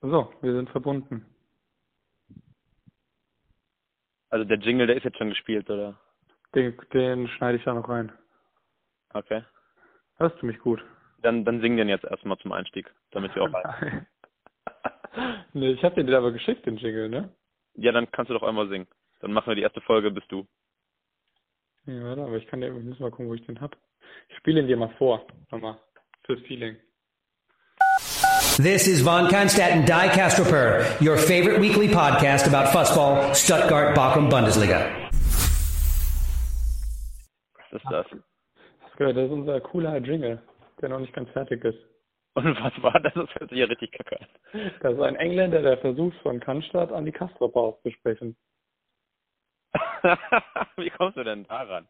So, wir sind verbunden. Also der Jingle, der ist jetzt schon gespielt, oder? Den, den schneide ich da noch rein. Okay. Hörst du mich gut? Dann, dann sing den jetzt erstmal zum Einstieg, damit wir auch rein. nee, ich habe dir den aber geschickt, den Jingle, ne? Ja, dann kannst du doch einmal singen. Dann machen wir die erste Folge, bist du. Ja, warte, aber ich kann dir, ich muss mal gucken, wo ich den hab. Ich spiele ihn dir mal vor. Nochmal. Fürs Feeling. This is Von Kannstadt and Die Castroper, your favorite weekly podcast about fussball, Stuttgart, Bochum, Bundesliga. Was ist das? Das gehört, das ist unser cooler Jingle, der noch nicht ganz fertig ist. Und was war das? Das hört sich ja richtig kacke an. Das ist ein Engländer, der versucht, von Cannstatt an die Castroper auszusprechen. Wie kommst du denn daran?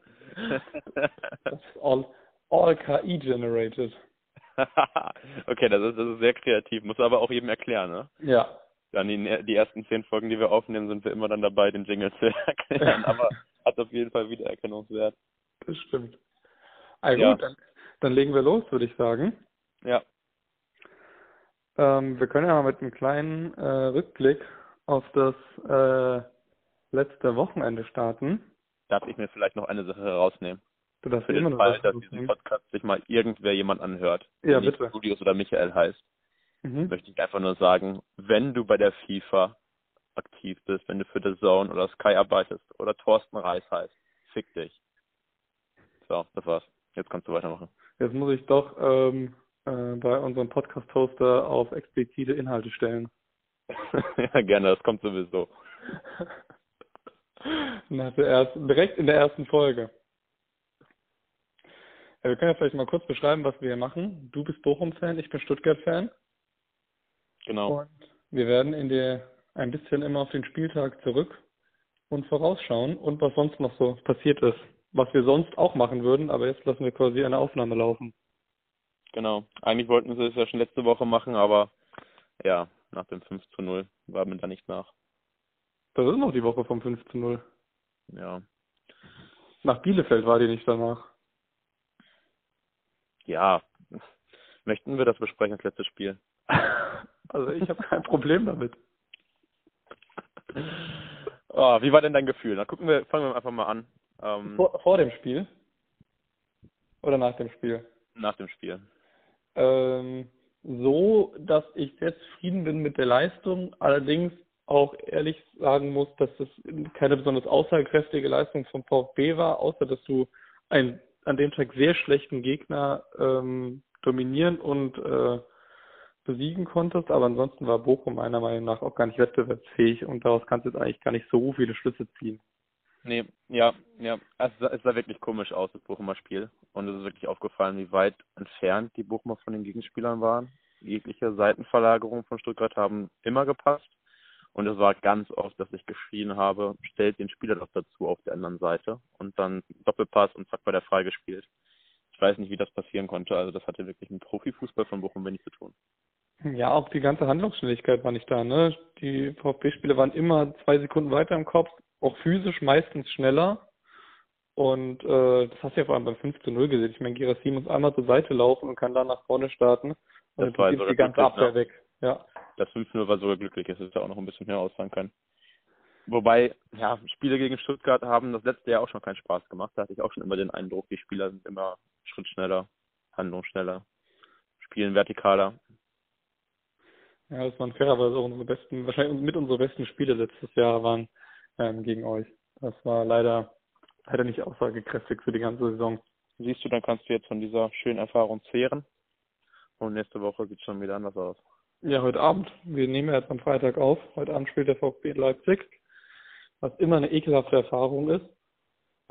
das ist all, all KI generated. okay, das ist, das ist sehr kreativ. Muss aber auch jedem erklären, ne? Ja. Dann die, die ersten zehn Folgen, die wir aufnehmen, sind wir immer dann dabei, den Jingle zu erklären. aber hat auf jeden Fall Wiedererkennungswert. Das stimmt. Also Ja. gut, dann, dann legen wir los, würde ich sagen. Ja. Ähm, wir können ja mal mit einem kleinen äh, Rückblick auf das äh, letzte Wochenende starten. Darf ich mir vielleicht noch eine Sache herausnehmen? Du darfst Für immer den noch Fall, dass diesen. Podcast sich mal irgendwer jemand anhört, Ja, der bitte. Julius oder Michael heißt, Mhm. möchte ich einfach nur sagen, wenn du bei der FIFA aktiv bist, wenn du für The Zone oder Sky arbeitest oder Thorsten Reis heißt, fick dich. So, das war's. Jetzt kannst du weitermachen. Jetzt muss ich doch ähm, äh, bei unserem Podcast-Hoster auf explizite Inhalte stellen. ja, gerne, das kommt sowieso. Nach der ersten, direkt in der ersten Folge. Ja, wir können ja vielleicht mal kurz beschreiben, was wir hier machen. Du bist Bochum-Fan, ich bin Stuttgart-Fan. Genau. Und wir werden in der ein bisschen immer auf den Spieltag zurück und vorausschauen und was sonst noch so passiert ist. Was wir sonst auch machen würden, aber jetzt lassen wir quasi eine Aufnahme laufen. Genau. Eigentlich wollten sie es ja schon letzte Woche machen, aber ja, nach dem 5 zu 0 war mir da nicht nach. Das ist noch die Woche vom 5 zu 0. Ja. Nach Bielefeld war die nicht danach. Ja. Möchten wir das besprechen, das letzte Spiel? Also ich habe kein Problem damit. Oh, wie war denn dein Gefühl? Na, gucken wir, fangen wir einfach mal an. Ähm, Vor, vor dem Spiel? Oder nach dem Spiel? nach dem Spiel. Ähm, so, dass ich sehr zufrieden bin mit der Leistung, allerdings auch ehrlich sagen muss, dass es keine besonders aussagekräftige Leistung vom VfB war, außer dass du einen an dem Tag sehr schlechten Gegner ähm, dominieren und äh, besiegen konntest, aber ansonsten war Bochum meiner Meinung nach auch gar nicht wettbewerbsfähig und daraus kannst du jetzt eigentlich gar nicht so viele Schlüsse ziehen. Nee, ja, ja. Es sah, es sah wirklich komisch aus, das Bochumer Spiel. Und es ist wirklich aufgefallen, wie weit entfernt die Bochumer von den Gegenspielern waren. Jegliche Seitenverlagerungen von Stuttgart haben immer gepasst. Und es war ganz oft, dass ich geschrien habe, stellt den Spieler doch dazu auf der anderen Seite. Und dann Doppelpass und zack war der frei gespielt. Ich weiß nicht, wie das passieren konnte. Also das hatte wirklich mit Profifußball von Bochum wenig zu tun. Ja, auch die ganze Handlungsschnelligkeit war nicht da, ne? Die VfB-Spieler waren immer zwei Sekunden weiter im Kopf, auch physisch meistens schneller. Und äh, das hast du ja vor allem beim 5 zu 0 gesehen. Ich meine, Girassi muss einmal zur Seite laufen und kann dann nach vorne starten. Und Das dann geht die ganze glücklich, Abwehr ne? weg. Ja. Das 5-0 war sogar glücklich, es hätte auch noch ein bisschen mehr ausfallen können. Wobei, ja, Spiele gegen Stuttgart haben das letzte Jahr auch schon keinen Spaß gemacht. Da hatte ich auch schon immer den Eindruck, die Spieler sind immer Schritt schneller, handlungsschneller, spielen vertikaler. Ja, das waren fairerweise auch unsere besten, wahrscheinlich mit unsere besten Spiele letztes Jahr waren ähm, gegen euch. Das war leider leider nicht aussagekräftig für die ganze Saison. Siehst du, dann kannst du jetzt von dieser schönen Erfahrung zehren. Und nächste Woche sieht schon wieder anders aus. Ja, heute Abend. Wir nehmen ja jetzt am Freitag auf. Heute Abend spielt der VfB in Leipzig, was immer eine ekelhafte Erfahrung ist,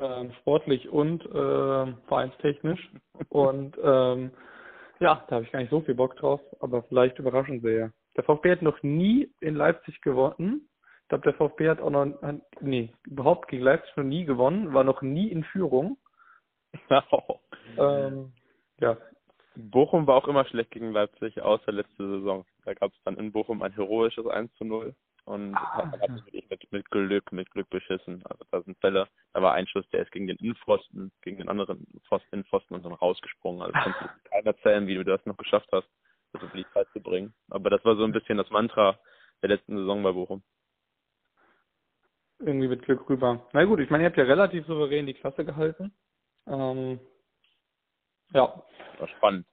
ähm, sportlich und ähm, vereinstechnisch. Und ähm, ja, da habe ich gar nicht so viel Bock drauf, aber vielleicht überraschen sie ja. Der VfB hat noch nie in Leipzig gewonnen. Ich glaube, der VfB hat auch noch, hat- nee, überhaupt gegen Leipzig noch nie gewonnen, war noch nie in Führung. Ähm, ja, Bochum war auch immer schlecht gegen Leipzig, außer letzte Saison. Da gab es dann in Bochum ein heroisches 1 zu 0 und Ah, hat hat wirklich mit, mit Glück, mit Glück beschissen. Also da sind Fälle, da war ein Schuss, der ist gegen den Innenpfosten, gegen den anderen Pfosten, Innenpfosten und dann rausgesprungen. Also kannst du keiner erzählen, wie du das noch geschafft hast. Beliebtheit zu bringen. Aber das war so ein bisschen das Mantra der letzten Saison bei Bochum. Irgendwie mit Glück rüber. Na gut, ich meine, ihr habt ja relativ souverän die Klasse gehalten. Ähm, ja. War spannend.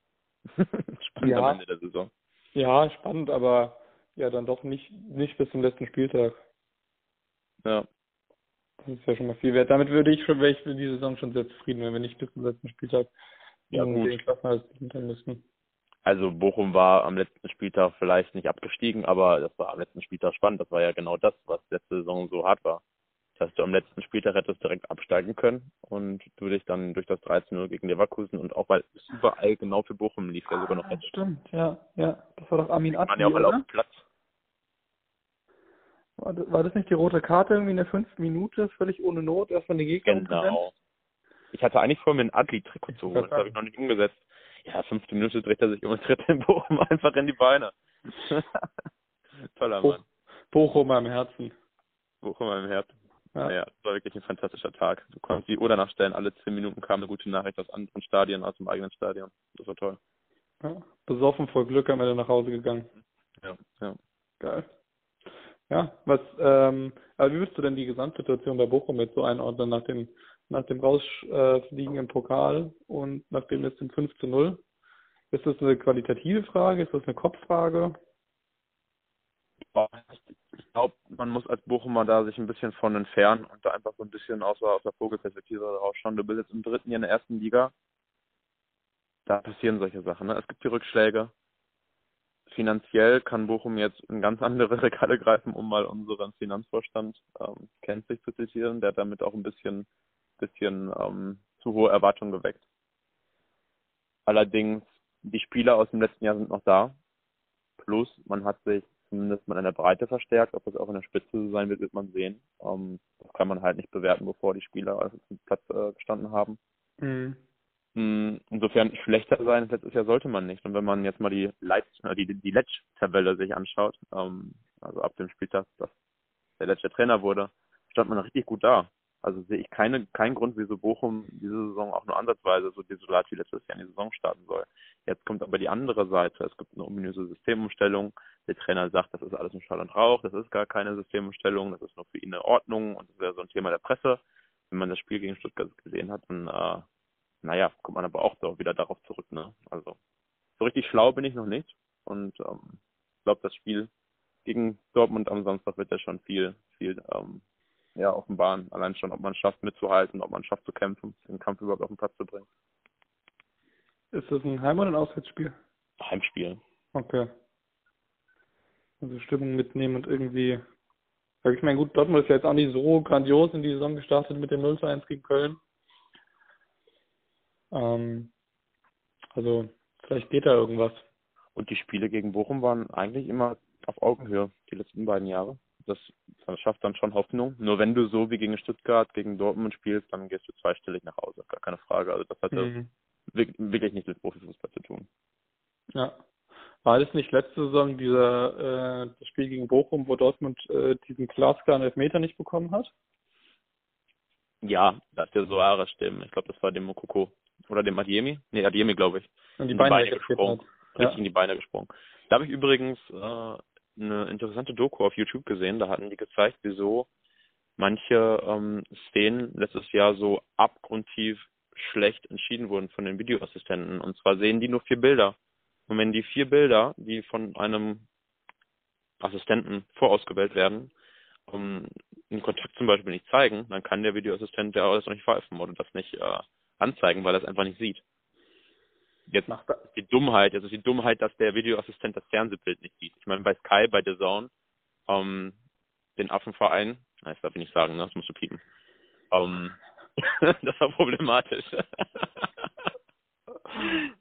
spannend ja. am Ende der Saison. Ja, spannend, aber ja, dann doch nicht, nicht bis zum letzten Spieltag. Ja. Das ist ja schon mal viel wert. Damit würde ich schon, wäre ich für die Saison schon sehr zufrieden, wenn wir nicht bis zum letzten Spieltag ja, gut. den Klassenhalt hintern müssen. Also Bochum war am letzten Spieltag vielleicht nicht abgestiegen, aber das war am letzten Spieltag spannend. Das war ja genau das, was letzte Saison so hart war. Dass du am letzten Spieltag hättest direkt absteigen können und du dich dann durch das 13-0 gegen Leverkusen und auch weil es überall genau für Bochum lief, ja sogar noch hätte. Stimmt, ja, ja. Das war doch Armin Adli, ja auch alle auf dem Platz. War das, war das nicht die rote Karte irgendwie in der fünften Minute, völlig ohne Not, erst von den Gegnern Genau. Ich hatte eigentlich vor, mir ein Adli-Trikot zu holen. Das habe ich noch nicht umgesetzt ja, fünfte Minute dreht er sich um und tritt den Bochum einfach in die Beine. Toller Mann. Bochum am Herzen. Bochum am Herzen. Ja. Naja, das war wirklich ein fantastischer Tag. Du konntest die Uhr danach stellen, alle zehn Minuten kam eine gute Nachricht aus anderen Stadien, aus dem eigenen Stadion. Das war toll. Ja, besoffen vor Glück am Ende nach Hause gegangen. Ja, ja. Geil. Ja, was, ähm, aber wie würdest du denn die Gesamtsituation bei Bochum jetzt so einordnen nach dem nach dem Rausfliegen im Pokal und nachdem es den 5 zu 0. Ist das eine qualitative Frage? Ist das eine Kopffrage? Ich glaube, man muss als Bochumer da sich ein bisschen von entfernen und da einfach so ein bisschen aus, aus der Vogelperspektive rausschauen. Du bist jetzt im dritten Jahr in der ersten Liga. Da passieren solche Sachen. Ne? Es gibt die Rückschläge. Finanziell kann Bochum jetzt in ganz andere Regale greifen, um mal unseren Finanzvorstand ähm, kennt sich zu zitieren. Der hat damit auch ein bisschen bisschen ähm, zu hohe Erwartungen geweckt. Allerdings, die Spieler aus dem letzten Jahr sind noch da. Plus, man hat sich zumindest mal in der Breite verstärkt. Ob es auch in der Spitze so sein wird, wird man sehen. Ähm, das kann man halt nicht bewerten, bevor die Spieler auf dem Platz äh, gestanden haben. Mhm. Mm, insofern schlechter sein als letztes Jahr sollte man nicht. Und wenn man jetzt mal die Leit äh, die, die Letsch-Tabelle sich anschaut, ähm, also ab dem Spieltag, dass der letzte Trainer wurde, stand man richtig gut da. Also sehe ich keine, keinen Grund, wieso Bochum diese Saison auch nur ansatzweise so desolat wie letztes Jahr in die Saison starten soll. Jetzt kommt aber die andere Seite. Es gibt eine ominöse Systemumstellung. Der Trainer sagt, das ist alles ein Schall und Rauch, das ist gar keine Systemumstellung, das ist nur für ihn eine Ordnung und das wäre so ein Thema der Presse. Wenn man das Spiel gegen Stuttgart gesehen hat, dann, äh, naja, kommt man aber auch so wieder darauf zurück. Ne? Also so richtig schlau bin ich noch nicht und ähm, glaube, das Spiel gegen Dortmund am Samstag wird ja schon viel, viel ähm, ja, offenbaren. Allein schon, ob man es schafft mitzuhalten, ob man es schafft zu kämpfen, den Kampf überhaupt auf den Platz zu bringen. Ist das ein Heim- oder ein Auswärtsspiel? Heimspiel. Okay. Also Stimmung mitnehmen und irgendwie. Ich meine, gut, Dortmund ist ja jetzt auch nicht so grandios in die Saison gestartet mit dem 0 zu 1 gegen Köln. Ähm, also, vielleicht geht da irgendwas. Und die Spiele gegen Bochum waren eigentlich immer auf Augenhöhe, die letzten beiden Jahre das, das schafft dann schon Hoffnung. Nur wenn du so wie gegen Stuttgart, gegen Dortmund spielst, dann gehst du zweistellig nach Hause. Gar keine Frage. Also das hat mhm. wirklich nichts mit Profifußball zu tun. Ja. War das nicht letzte Saison dieser äh, das Spiel gegen Bochum, wo Dortmund äh, diesen glasklaren Elfmeter nicht bekommen hat? Ja, da hat der Soares stimmen. Ich glaube, das war dem Mokoko oder dem Adiemi. Nee, Adiemi, glaube ich. Und die, in die Beine, gesprungen. Richtig ja. in die Beine gesprungen. Da habe ich übrigens äh, eine interessante Doku auf YouTube gesehen. Da hatten die gezeigt, wieso manche ähm, Szenen letztes Jahr so abgrundtief schlecht entschieden wurden von den Videoassistenten. Und zwar sehen die nur vier Bilder. Und wenn die vier Bilder, die von einem Assistenten vorausgewählt werden, um, einen Kontakt zum Beispiel nicht zeigen, dann kann der Videoassistent ja das noch nicht pfeifen oder das nicht äh, anzeigen, weil er es einfach nicht sieht. Jetzt macht das die Dummheit, also die Dummheit, dass der Videoassistent das Fernsehbild nicht sieht. Ich meine, bei Sky, bei The Zone, ähm, den Affenverein, das darf ich nicht sagen, ne? das musst du piepen. Ähm, das war problematisch.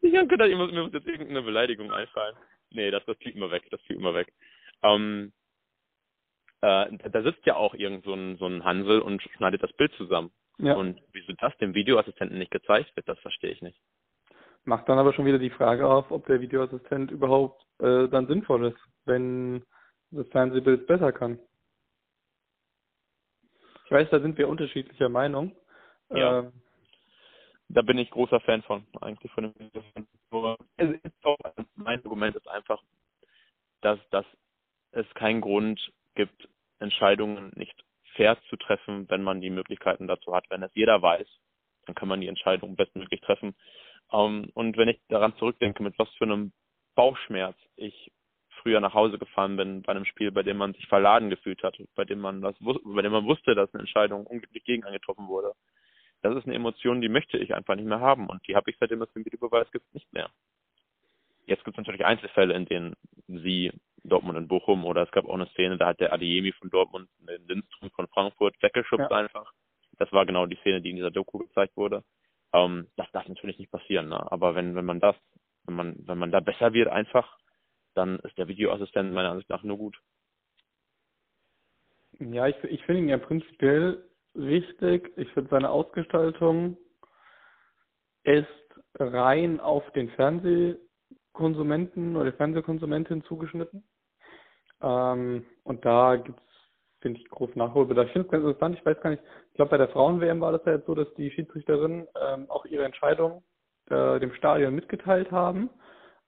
ich habe gedacht, ich muss, mir muss jetzt irgendeine Beleidigung einfallen. Nee, das, das piepen wir weg, das piepen wir weg. Ähm, äh, da sitzt ja auch irgend so ein, so ein Hansel und schneidet das Bild zusammen. Ja. Und wieso das dem Videoassistenten nicht gezeigt wird, das verstehe ich nicht. Macht dann aber schon wieder die Frage auf, ob der Videoassistent überhaupt äh, dann sinnvoll ist, wenn das Fernsehbild besser kann. Ich weiß, da sind wir unterschiedlicher Meinung. Ja. Ähm, da bin ich großer Fan von, eigentlich von dem Nur, auch, mein Argument ist einfach, dass, dass es keinen Grund gibt, Entscheidungen nicht fair zu treffen, wenn man die Möglichkeiten dazu hat. Wenn es jeder weiß, dann kann man die Entscheidung bestmöglich treffen. Ähm, und wenn ich daran zurückdenke, mit was für einem Bauchschmerz ich früher nach Hause gefahren bin bei einem Spiel, bei dem man sich verladen gefühlt hat, bei dem man das, bei dem man wusste, dass eine Entscheidung unglücklich gegen angetroffen wurde. Das ist eine Emotion, die möchte ich einfach nicht mehr haben und die habe ich seitdem es den Videobeweis gibt nicht mehr. Jetzt gibt es natürlich Einzelfälle, in denen sie Dortmund in Bochum oder es gab auch eine Szene, da hat der Adiemi von Dortmund den Lindström von Frankfurt weggeschubst ja. einfach. Das war genau die Szene, die in dieser Doku gezeigt wurde. Ähm, das darf natürlich nicht passieren, ne? aber wenn wenn man das, wenn man wenn man da besser wird einfach, dann ist der Videoassistent meiner Ansicht nach nur gut. Ja, ich, ich finde ihn ja prinzipiell wichtig. Ich finde seine Ausgestaltung ist rein auf den Fernsehkonsumenten oder Fernsehkonsumentin zugeschnitten. Ähm, und da gibt es, finde ich, groß Nachholbedarf. Ich finde es ganz interessant, ich weiß gar nicht, ich glaube bei der Frauen-WM war das ja jetzt so, dass die Schiedsrichterinnen ähm, auch ihre Entscheidung äh, dem Stadion mitgeteilt haben.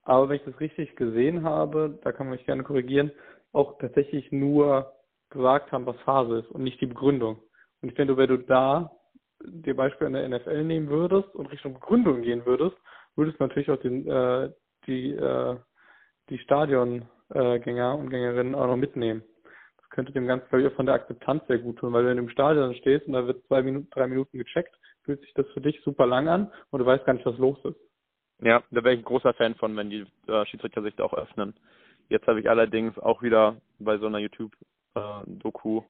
Aber wenn ich das richtig gesehen habe, da kann man mich gerne korrigieren, auch tatsächlich nur gesagt haben, was Phase ist und nicht die Begründung. Und ich finde, wenn du da dir Beispiel an der NFL nehmen würdest und Richtung Begründung gehen würdest, würdest du natürlich auch den, äh, die, äh, die Stadiongänger und Gängerinnen auch noch mitnehmen. Könnte dem Ganzen, glaube ich, auch von der Akzeptanz sehr gut tun, weil wenn du im Stadion stehst und da wird zwei Minuten, drei Minuten gecheckt, fühlt sich das für dich super lang an und du weißt gar nicht, was los ist. Ja, da wäre ich ein großer Fan von, wenn die äh, Schiedsrichter sich da auch öffnen. Jetzt habe ich allerdings auch wieder bei so einer YouTube-Doku äh,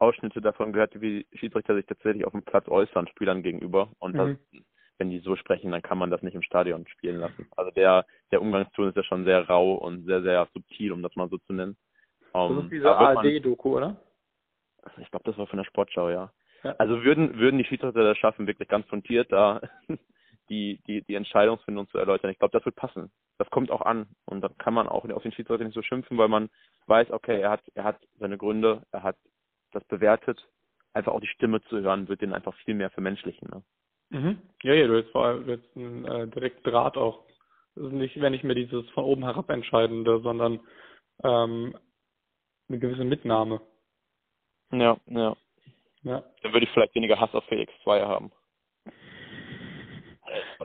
Ausschnitte davon gehört, wie Schiedsrichter sich tatsächlich auf dem Platz äußern, Spielern gegenüber. Und mhm. das, wenn die so sprechen, dann kann man das nicht im Stadion spielen lassen. Also der, der Umgangston ist ja schon sehr rau und sehr, sehr subtil, um das mal so zu nennen. Um, das ist diese ARD-Doku, oder? Ich glaube, das war von der Sportschau, ja. ja. Also würden, würden die Schiedsrichter das schaffen, wirklich ganz fundiert da die, die, die Entscheidungsfindung zu erläutern. Ich glaube, das wird passen. Das kommt auch an. Und dann kann man auch auf den Schiedsrichter nicht so schimpfen, weil man weiß, okay, er hat, er hat seine Gründe, er hat das bewertet. Einfach auch die Stimme zu hören, wird den einfach viel mehr vermenschlichen. Ne? Mhm. Ja, ja, du hast vor allem jetzt einen äh, direkten Draht auch. Das ist nicht, wenn nicht mehr dieses von oben herab entscheidende, sondern ähm, eine gewisse Mitnahme. Ja, ja. Ja. Dann würde ich vielleicht weniger Hass auf Felix 2 haben.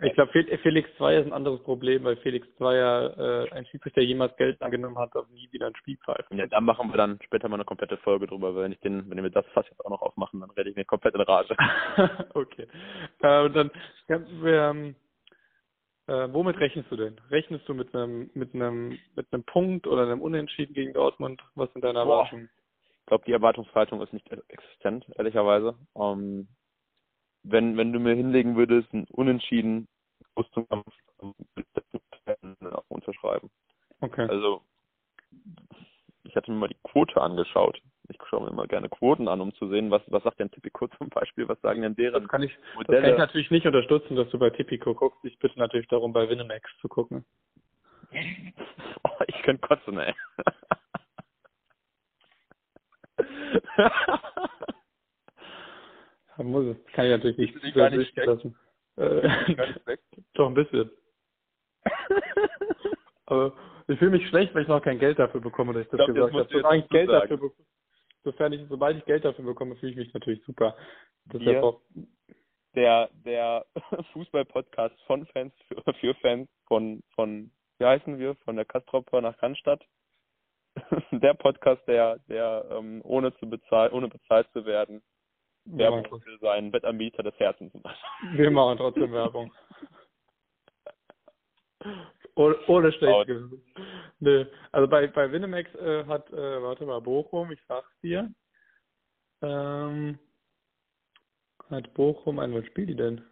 Ich glaube, Felix Zweier ist ein anderes Problem, weil Felix Zweier äh, ein Schiedsrichter jemals Geld angenommen hat, aber nie wieder ein Spiel pfeift. Ja, da machen wir dann später mal eine komplette Folge drüber, weil wenn ich den, wenn wir das Fass jetzt auch noch aufmachen, dann werde ich mir komplett in Rage. okay. Äh, und dann, ja, wir, ähm, äh, womit rechnest du denn? Rechnest du mit einem, mit einem, mit einem Punkt oder einem Unentschieden gegen Dortmund? Was sind deine Erwartungen? Ich glaube, die Erwartungshaltung ist nicht existent, ehrlicherweise. Ähm, wenn, wenn du mir hinlegen würdest, ein Unentschieden Rüstungskampf unterschreiben. Okay. Also ich hatte mir mal die Quote angeschaut. Ich schaue mir immer gerne Quoten an, um zu sehen, was, was sagt denn Tipico zum Beispiel, was sagen denn deren das kann ich, Modelle. Das kann ich natürlich nicht unterstützen, dass du bei Tipico guckst. Ich bitte natürlich darum, bei Winamax zu gucken. oh, ich könnte kotzen, ey. muss es. Kann ich natürlich nicht, ich gar nicht lassen. Äh, doch ein bisschen. Aber ich fühle mich schlecht, weil ich noch kein Geld dafür bekomme, dass ich das ich glaub, gesagt habe. Solange ich Geld dafür bekomme, sofern ich, sobald ich Geld dafür bekomme, fühle ich mich natürlich super. Hier, der, der Fußball-Podcast von Fans für, für Fans von, von, wie heißen wir, von der Kastropper nach Cannstatt. der Podcast, der, der ähm, ohne zu bezahlen, ohne bezahlt zu werden, Werbung für seinen Wettanbieter des Herzens macht. Wir machen trotzdem Werbung. ohne, ohne schlecht Nee. Also bei, bei Winamax äh, hat, äh, warte mal, Bochum, ich sag's dir. Ähm, hat Bochum, ein, was spielt die denn?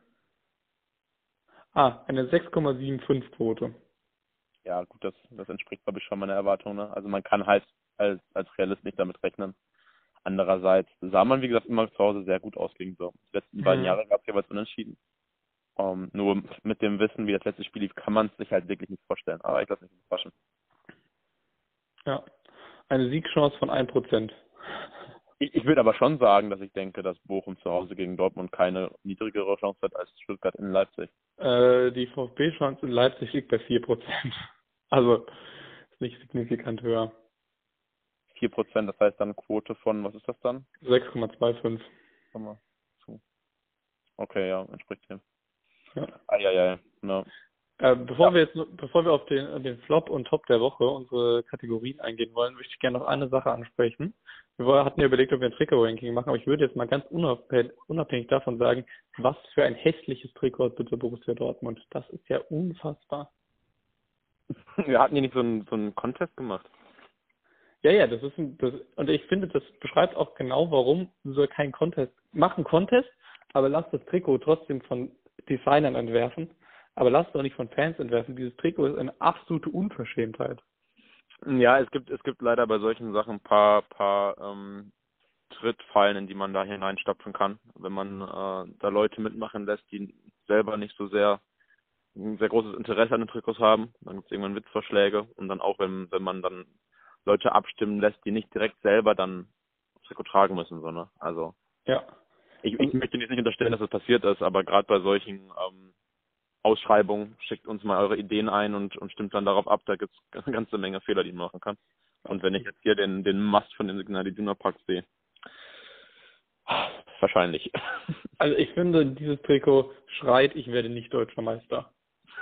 Ah, eine 6,75 Quote. Ja, gut, das, das entspricht, glaube ich, schon meiner Erwartung. Ne? Also man kann halt als, als Realist nicht damit rechnen. Andererseits sah man, wie gesagt, immer zu Hause sehr gut aus gegen so. Die letzten mhm. beiden Jahre gab es ja was unentschieden. Um, ähm, nur mit dem Wissen, wie das letzte Spiel lief, kann man es sich halt wirklich nicht vorstellen. Aber ich lasse mich nicht überraschen. Ja, eine Siegchance von 1%. Ich, ich würde aber schon sagen, dass ich denke, dass Bochum zu Hause gegen Dortmund keine niedrigere Chance hat als Stuttgart in Leipzig. Äh, die VfB-Chance in Leipzig liegt bei 4%. Also ist nicht signifikant höher. 4 Prozent, das heißt dann Quote von, was ist das dann? 6,25. Okay, ja, entspricht dem. Ja. Eieiei, ja. Äh, bevor Ja. wir jetzt, bevor wir auf den, den Flop und Top der Woche, unsere Kategorien eingehen wollen, möchte ich gerne noch eine Sache ansprechen. Wir hatten ja überlegt, ob wir ein Trikot-Ranking machen, aber ich würde jetzt mal ganz unabhängig, unabhängig davon sagen, was für ein hässliches Trikot hat bitte Borussia Dortmund. Das ist ja unfassbar. Wir hatten hier nicht so einen, so einen Contest gemacht. Ja, ja, das ist ein, das, und ich finde, das beschreibt auch genau, warum soll kein Contest. Mach einen Contest, aber lass das Trikot trotzdem von Designern entwerfen, aber lass es doch nicht von Fans entwerfen. Dieses Trikot ist eine absolute Unverschämtheit. Ja, es gibt, es gibt leider bei solchen Sachen ein paar, paar ähm, Trittfallen, in die man da hineinstapfen kann, wenn man äh, da Leute mitmachen lässt, die selber nicht so sehr ein sehr großes Interesse an den Trikots haben. Dann gibt es irgendwann Witzvorschläge und dann auch, wenn, wenn man dann Leute abstimmen lässt, die nicht direkt selber dann das Trikot tragen müssen, so, ne? Also Ja. Ich, ich möchte jetzt nicht unterstellen, dass das passiert ist, aber gerade bei solchen ähm, Ausschreibungen schickt uns mal eure Ideen ein und, und stimmt dann darauf ab. Da gibt es eine ganze Menge Fehler, die man machen kann. Und wenn ich jetzt hier den, den Mast von den Signal Iduna Park sehe, wahrscheinlich. Also ich finde, dieses Trikot schreit, ich werde nicht deutscher Meister.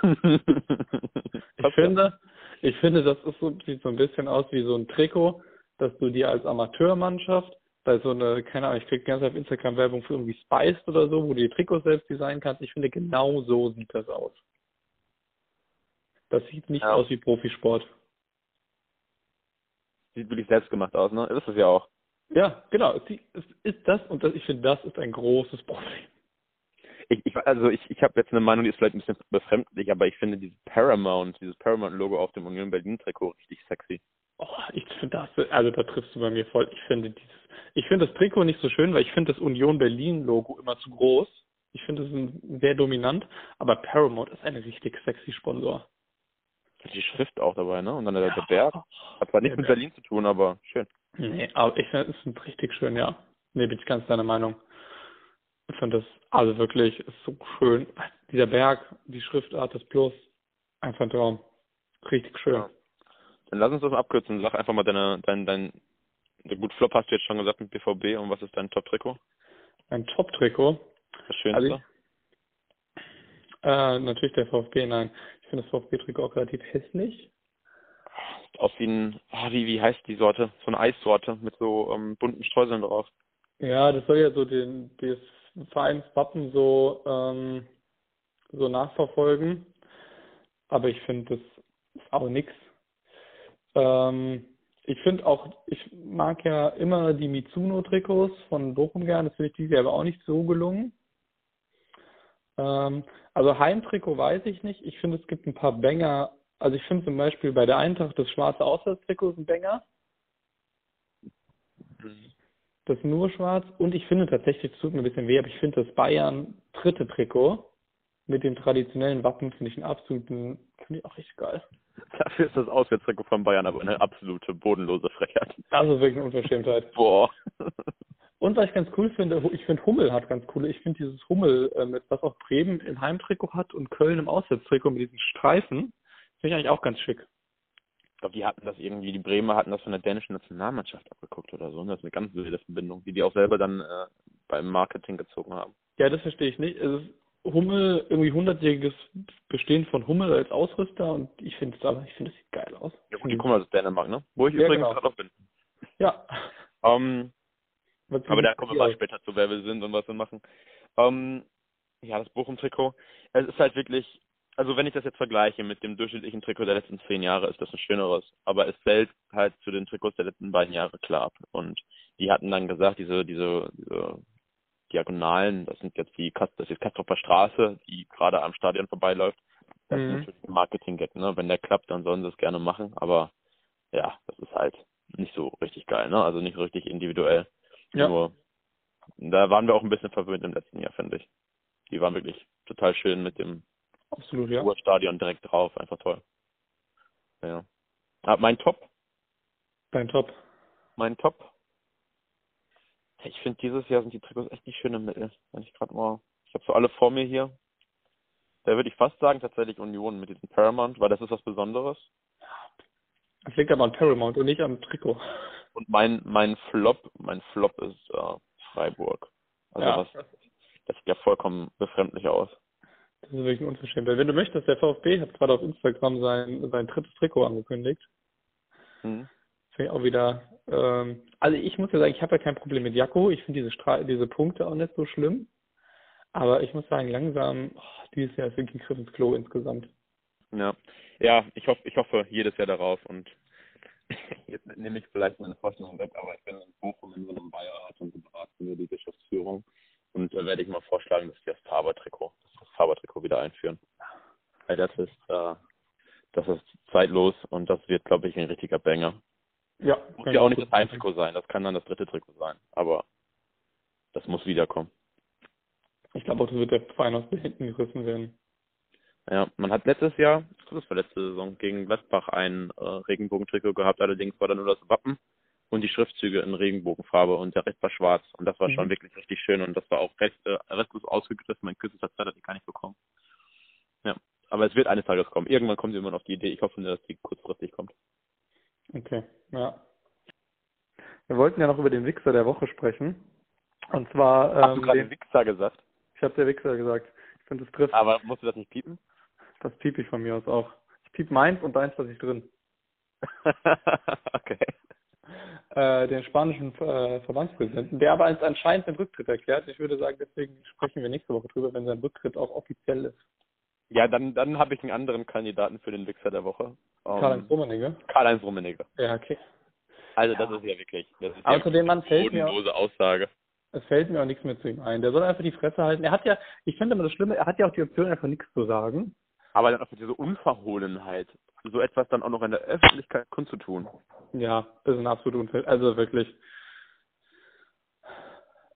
Ich finde, ich finde, das ist so, sieht so ein bisschen aus wie so ein Trikot, dass du dir als Amateurmannschaft bei so eine, keine Ahnung, ich krieg ganz auf Instagram Werbung für irgendwie Spiced oder so, wo du die Trikots selbst designen kannst. Ich finde, genau so sieht das aus. Das sieht nicht Ja. aus wie Profisport. Sieht wirklich selbst gemacht aus, ne? Ist es ja auch. Ja, genau. Es ist das und das, ich finde, das ist ein großes Problem. Ich, ich also ich, ich habe jetzt eine Meinung, die ist vielleicht ein bisschen befremdlich, aber ich finde dieses Paramount, dieses Paramount-Logo auf dem Union Berlin-Trikot richtig sexy. Oh, ich finde das, also da triffst du bei mir voll. Ich finde dieses, ich finde das Trikot nicht so schön, weil ich finde das Union Berlin Logo immer zu groß. Ich finde es sehr dominant, aber Paramount ist ein richtig sexy Sponsor. Die Schrift auch dabei, ne? Und dann der, der Berg. Hat zwar nichts mit. Berlin zu tun, aber schön. Nee, aber ich finde es richtig schön, ja. Nee, bin ich ganz deiner Meinung. Ich finde das, also wirklich, ist so schön. Dieser Berg, die Schriftart, das Plus, einfach ein Traum. Richtig schön. Ja. Dann lass uns das mal abkürzen. Sag einfach mal deine, dein, dein, gut Flop hast du jetzt schon gesagt mit BVB und was ist dein Top-Trikot? Ein Top-Trikot. Das Schönste? Also Äh, natürlich der VfB, nein. Ich finde das VfB-Trikot auch relativ hässlich. Aus wie ein, ah, wie, wie heißt die Sorte? So eine Eissorte mit so ähm, bunten Streuseln drauf. Ja, das soll ja so den, das Vereinswappen so, ähm, so nachverfolgen. Aber ich finde, das ist auch nix. Ähm, ich finde auch, ich mag ja immer die Mitsuno-Trikots von Bochum gerne. Das finde ich dieses aber auch nicht so gelungen. Ähm, also Heimtrikot weiß ich nicht. Ich finde, es gibt ein paar Banger. Also ich finde zum Beispiel bei der Eintracht das schwarze Auswärtstrikot ist ein Banger. Das ist nur schwarz. Und ich finde tatsächlich, es tut mir ein bisschen weh, aber ich finde das Bayern dritte Trikot mit dem traditionellen Wappen finde ich einen absoluten, finde ich auch richtig geil. Dafür ist das Auswärtstrikot von Bayern aber eine absolute bodenlose Frechheit. Also wirklich eine Unverschämtheit. Boah. Und was ich ganz cool finde, ich finde Hummel hat ganz coole, ich finde dieses Hummel, äh, mit was auch Bremen im Heimtrikot hat und Köln im Auswärtstrikot mit diesen Streifen, finde ich eigentlich auch ganz schick. Ich glaube, die hatten das irgendwie, die Bremer hatten das von der dänischen Nationalmannschaft abgeguckt oder so. Und das ist eine ganz wilde Verbindung, die die auch selber dann äh, beim Marketing gezogen haben. Ja, das verstehe ich nicht. Es ist Hummel, irgendwie hundertjähriges Bestehen von Hummel als Ausrüster und ich finde es aber, ich finde es sieht geil aus. Ja gut, die kommen aus Dänemark, ne? Wo ich Ja, übrigens genau. gerade noch bin. Ja. Ähm, aber da kommen wir mal später zu, wer wir sind und was wir machen. Ähm, ja, das Bochum-Trikot. Es ist halt wirklich, also wenn ich das jetzt vergleiche mit dem durchschnittlichen Trikot der letzten zehn Jahre, ist das ein schöneres. Aber es fällt halt zu den Trikots der letzten beiden Jahre klar ab. Und die hatten dann gesagt, diese, diese, diese Diagonalen, das sind jetzt die, das ist Kastropper Straße, die gerade am Stadion vorbeiläuft. Das Mhm. ist natürlich ein Marketing-Gag, ne? Wenn der klappt, dann sollen sie es gerne machen. Aber ja, das ist halt nicht so richtig geil, ne? Also nicht so richtig individuell. Ja. Nur, da waren wir auch ein bisschen verwöhnt im letzten Jahr, finde ich. Die waren wirklich total schön mit dem Absolut, ja. Ruhrstadion direkt drauf, einfach toll. Ja. Aber mein Top, Dein Top. mein Top. Ich finde, dieses Jahr sind die Trikots echt nicht schön im Mittel. Wenn ich gerade mal, ich habe so alle vor mir hier. Da würde ich fast sagen, tatsächlich Union mit diesem Paramount, weil das ist was Besonderes. Das liegt aber an Paramount und nicht am Trikot. Und mein, mein Flop, mein Flop ist äh, Freiburg. Also ja. das, das sieht ja vollkommen befremdlich aus. Das ist wirklich ein Unverschämtheit. Wenn du möchtest, der VfB hat gerade auf Instagram sein, sein drittes Trikot angekündigt. Mhm. Finde ich auch wieder, ähm, also ich muss ja sagen, ich habe ja kein Problem mit Jakko. Ich finde diese, Stra diese Punkte auch nicht so schlimm. Aber ich muss sagen, langsam, oh, dieses Jahr ist wirklich ein Griff ins Klo insgesamt. Ja, ja, ich hoffe, ich hoffe jedes Jahr darauf und jetzt nehme ich vielleicht meine Vorstellung weg, aber ich bin in Bochum in so einem Beirat und beraten wir die Geschäftsführung und da werde ich mal vorschlagen, dass wir das Faber-Trikot, das Faber-Trikot wieder einführen. Weil das ist, äh, das ist zeitlos und das wird, glaube ich, ein richtiger Banger. Ja. Muss ja auch nicht das Heimtrikot sein, das kann dann das dritte Trikot sein, aber das muss wiederkommen. Ich glaube auch, das wird der Verein aus hinten gerissen werden. Ja, man hat letztes Jahr, das war letzte Saison, gegen Gladbach ein äh, Regenbogentrikot gehabt, allerdings war da nur das Wappen und die Schriftzüge in Regenbogenfarbe und der Rest war schwarz und das war Mhm. schon wirklich richtig schön und das war auch recht, äh, restlos ausgegriffen, in kürzester Zeit hat die gar nicht bekommen. Ja, aber es wird eines Tages kommen. Irgendwann kommt jemand auf die Idee, ich hoffe nur, dass die kurzfristig kommt. Okay, ja. Wir wollten ja noch über den Wichser der Woche sprechen. Und zwar, Hast du ähm, gerade den, Wichser gesagt? ich habe der Wichser gesagt. Ich finde, das trifft. Aber musst du das nicht piepen? Das piep ich von mir aus auch. Ich piep meins und deins lasse ich drin. okay. Äh, den spanischen äh, Verbandspräsidenten, der aber als anscheinend den Rücktritt erklärt. Ich würde sagen, deswegen sprechen wir nächste Woche drüber, wenn sein Rücktritt auch offiziell ist. Ja, dann, dann habe ich einen anderen Kandidaten für den Wichser der Woche. Ähm, Karl-Heinz Rummenigge. Karl-Heinz Rummenigge. Ja, okay. Also das ist ja wirklich, das ist Aber ja dem Mann fällt mir auch- bodenlose Aussage. Es fällt mir auch nichts mehr zu ihm ein. Der soll einfach die Fresse halten. Er hat ja, ich finde immer das Schlimme, er hat ja auch die Option, einfach nichts zu sagen. Aber dann auch diese Unverhohlenheit, so etwas dann auch noch in der Öffentlichkeit kundzutun. Ja, das ist ein absolut Unfall. Also wirklich.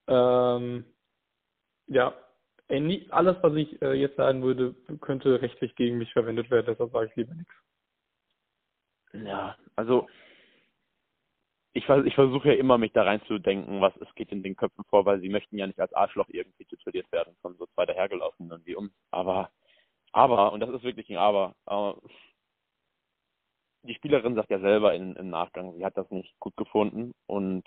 Ähm, ja, alles, was ich äh, jetzt sagen würde, könnte rechtlich gegen mich verwendet werden. Deshalb sage ich lieber nichts. Ja, also ich, ich versuche ja immer, mich da reinzudenken, was es geht in den Köpfen vor, weil sie möchten ja nicht als Arschloch irgendwie tituliert werden von so zwei dahergelaufenen wie uns. Aber, aber, und das ist wirklich ein Aber, äh, die Spielerin sagt ja selber in, im Nachgang, sie hat das nicht gut gefunden und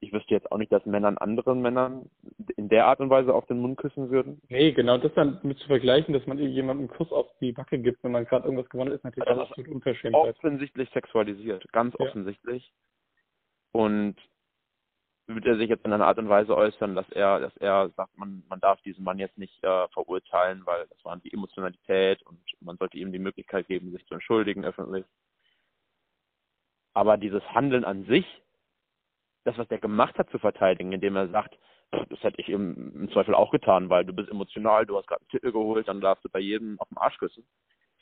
ich wüsste jetzt auch nicht, dass Männern anderen Männern in der Art und Weise auf den Mund küssen würden. Nee, genau, das dann mit zu vergleichen, dass man jemandem einen Kuss auf die Backe gibt, wenn man gerade irgendwas gewonnen ist natürlich Das eine ist absolut Unverschämtheit. offensichtlich sexualisiert, ganz Ja. offensichtlich. Und wird er sich jetzt in einer Art und Weise äußern, dass er, dass er sagt, man, man darf diesen Mann jetzt nicht äh, verurteilen, weil das war die Emotionalität und man sollte ihm die Möglichkeit geben, sich zu entschuldigen öffentlich. Aber dieses Handeln an sich, das, was der gemacht hat, zu verteidigen, indem er sagt, "Pff, das hätte ich im, im Zweifel auch getan, weil du bist emotional, du hast gerade einen Titel geholt, dann darfst du bei jedem auf den Arsch küssen.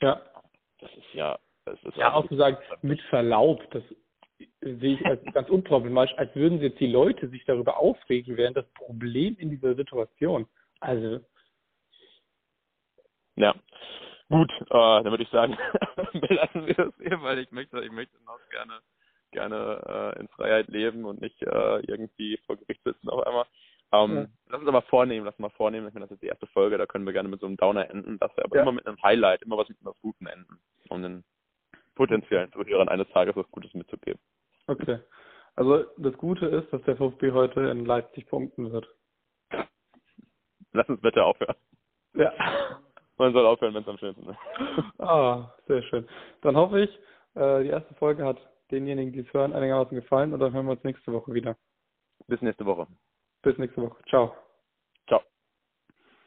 Ja, Das ist ja, das ist ja auch zu sagen, mit Verlaub, das sehe ich als ganz unproblematisch, als würden jetzt die Leute sich darüber aufregen, wären das Problem in dieser Situation. Also, Ja. Gut, äh, dann würde ich sagen, belassen wir das hier, weil ich möchte, ich möchte noch gerne, gerne äh, in Freiheit leben und nicht äh, irgendwie vor Gericht sitzen auf einmal. Ähm, Ja. Lass uns aber vornehmen, lass mal vornehmen, ich meine, das ist die erste Folge, da können wir gerne mit so einem Downer enden, dass wir aber Ja. immer mit einem Highlight, immer was mit etwas Guten enden, um den potenziellen Zuhörern eines Tages was Gutes mitzugeben. okay. Also, das Gute ist, dass der VfB heute in Leipzig punkten wird. Lass uns bitte aufhören. Ja. Man soll aufhören, wenn es am schönsten ist. Ah, sehr schön. Dann hoffe ich, äh, die erste Folge hat denjenigen, die es hören, einigermaßen gefallen und dann hören wir uns nächste Woche wieder. Bis nächste Woche. Bis nächste Woche. Ciao.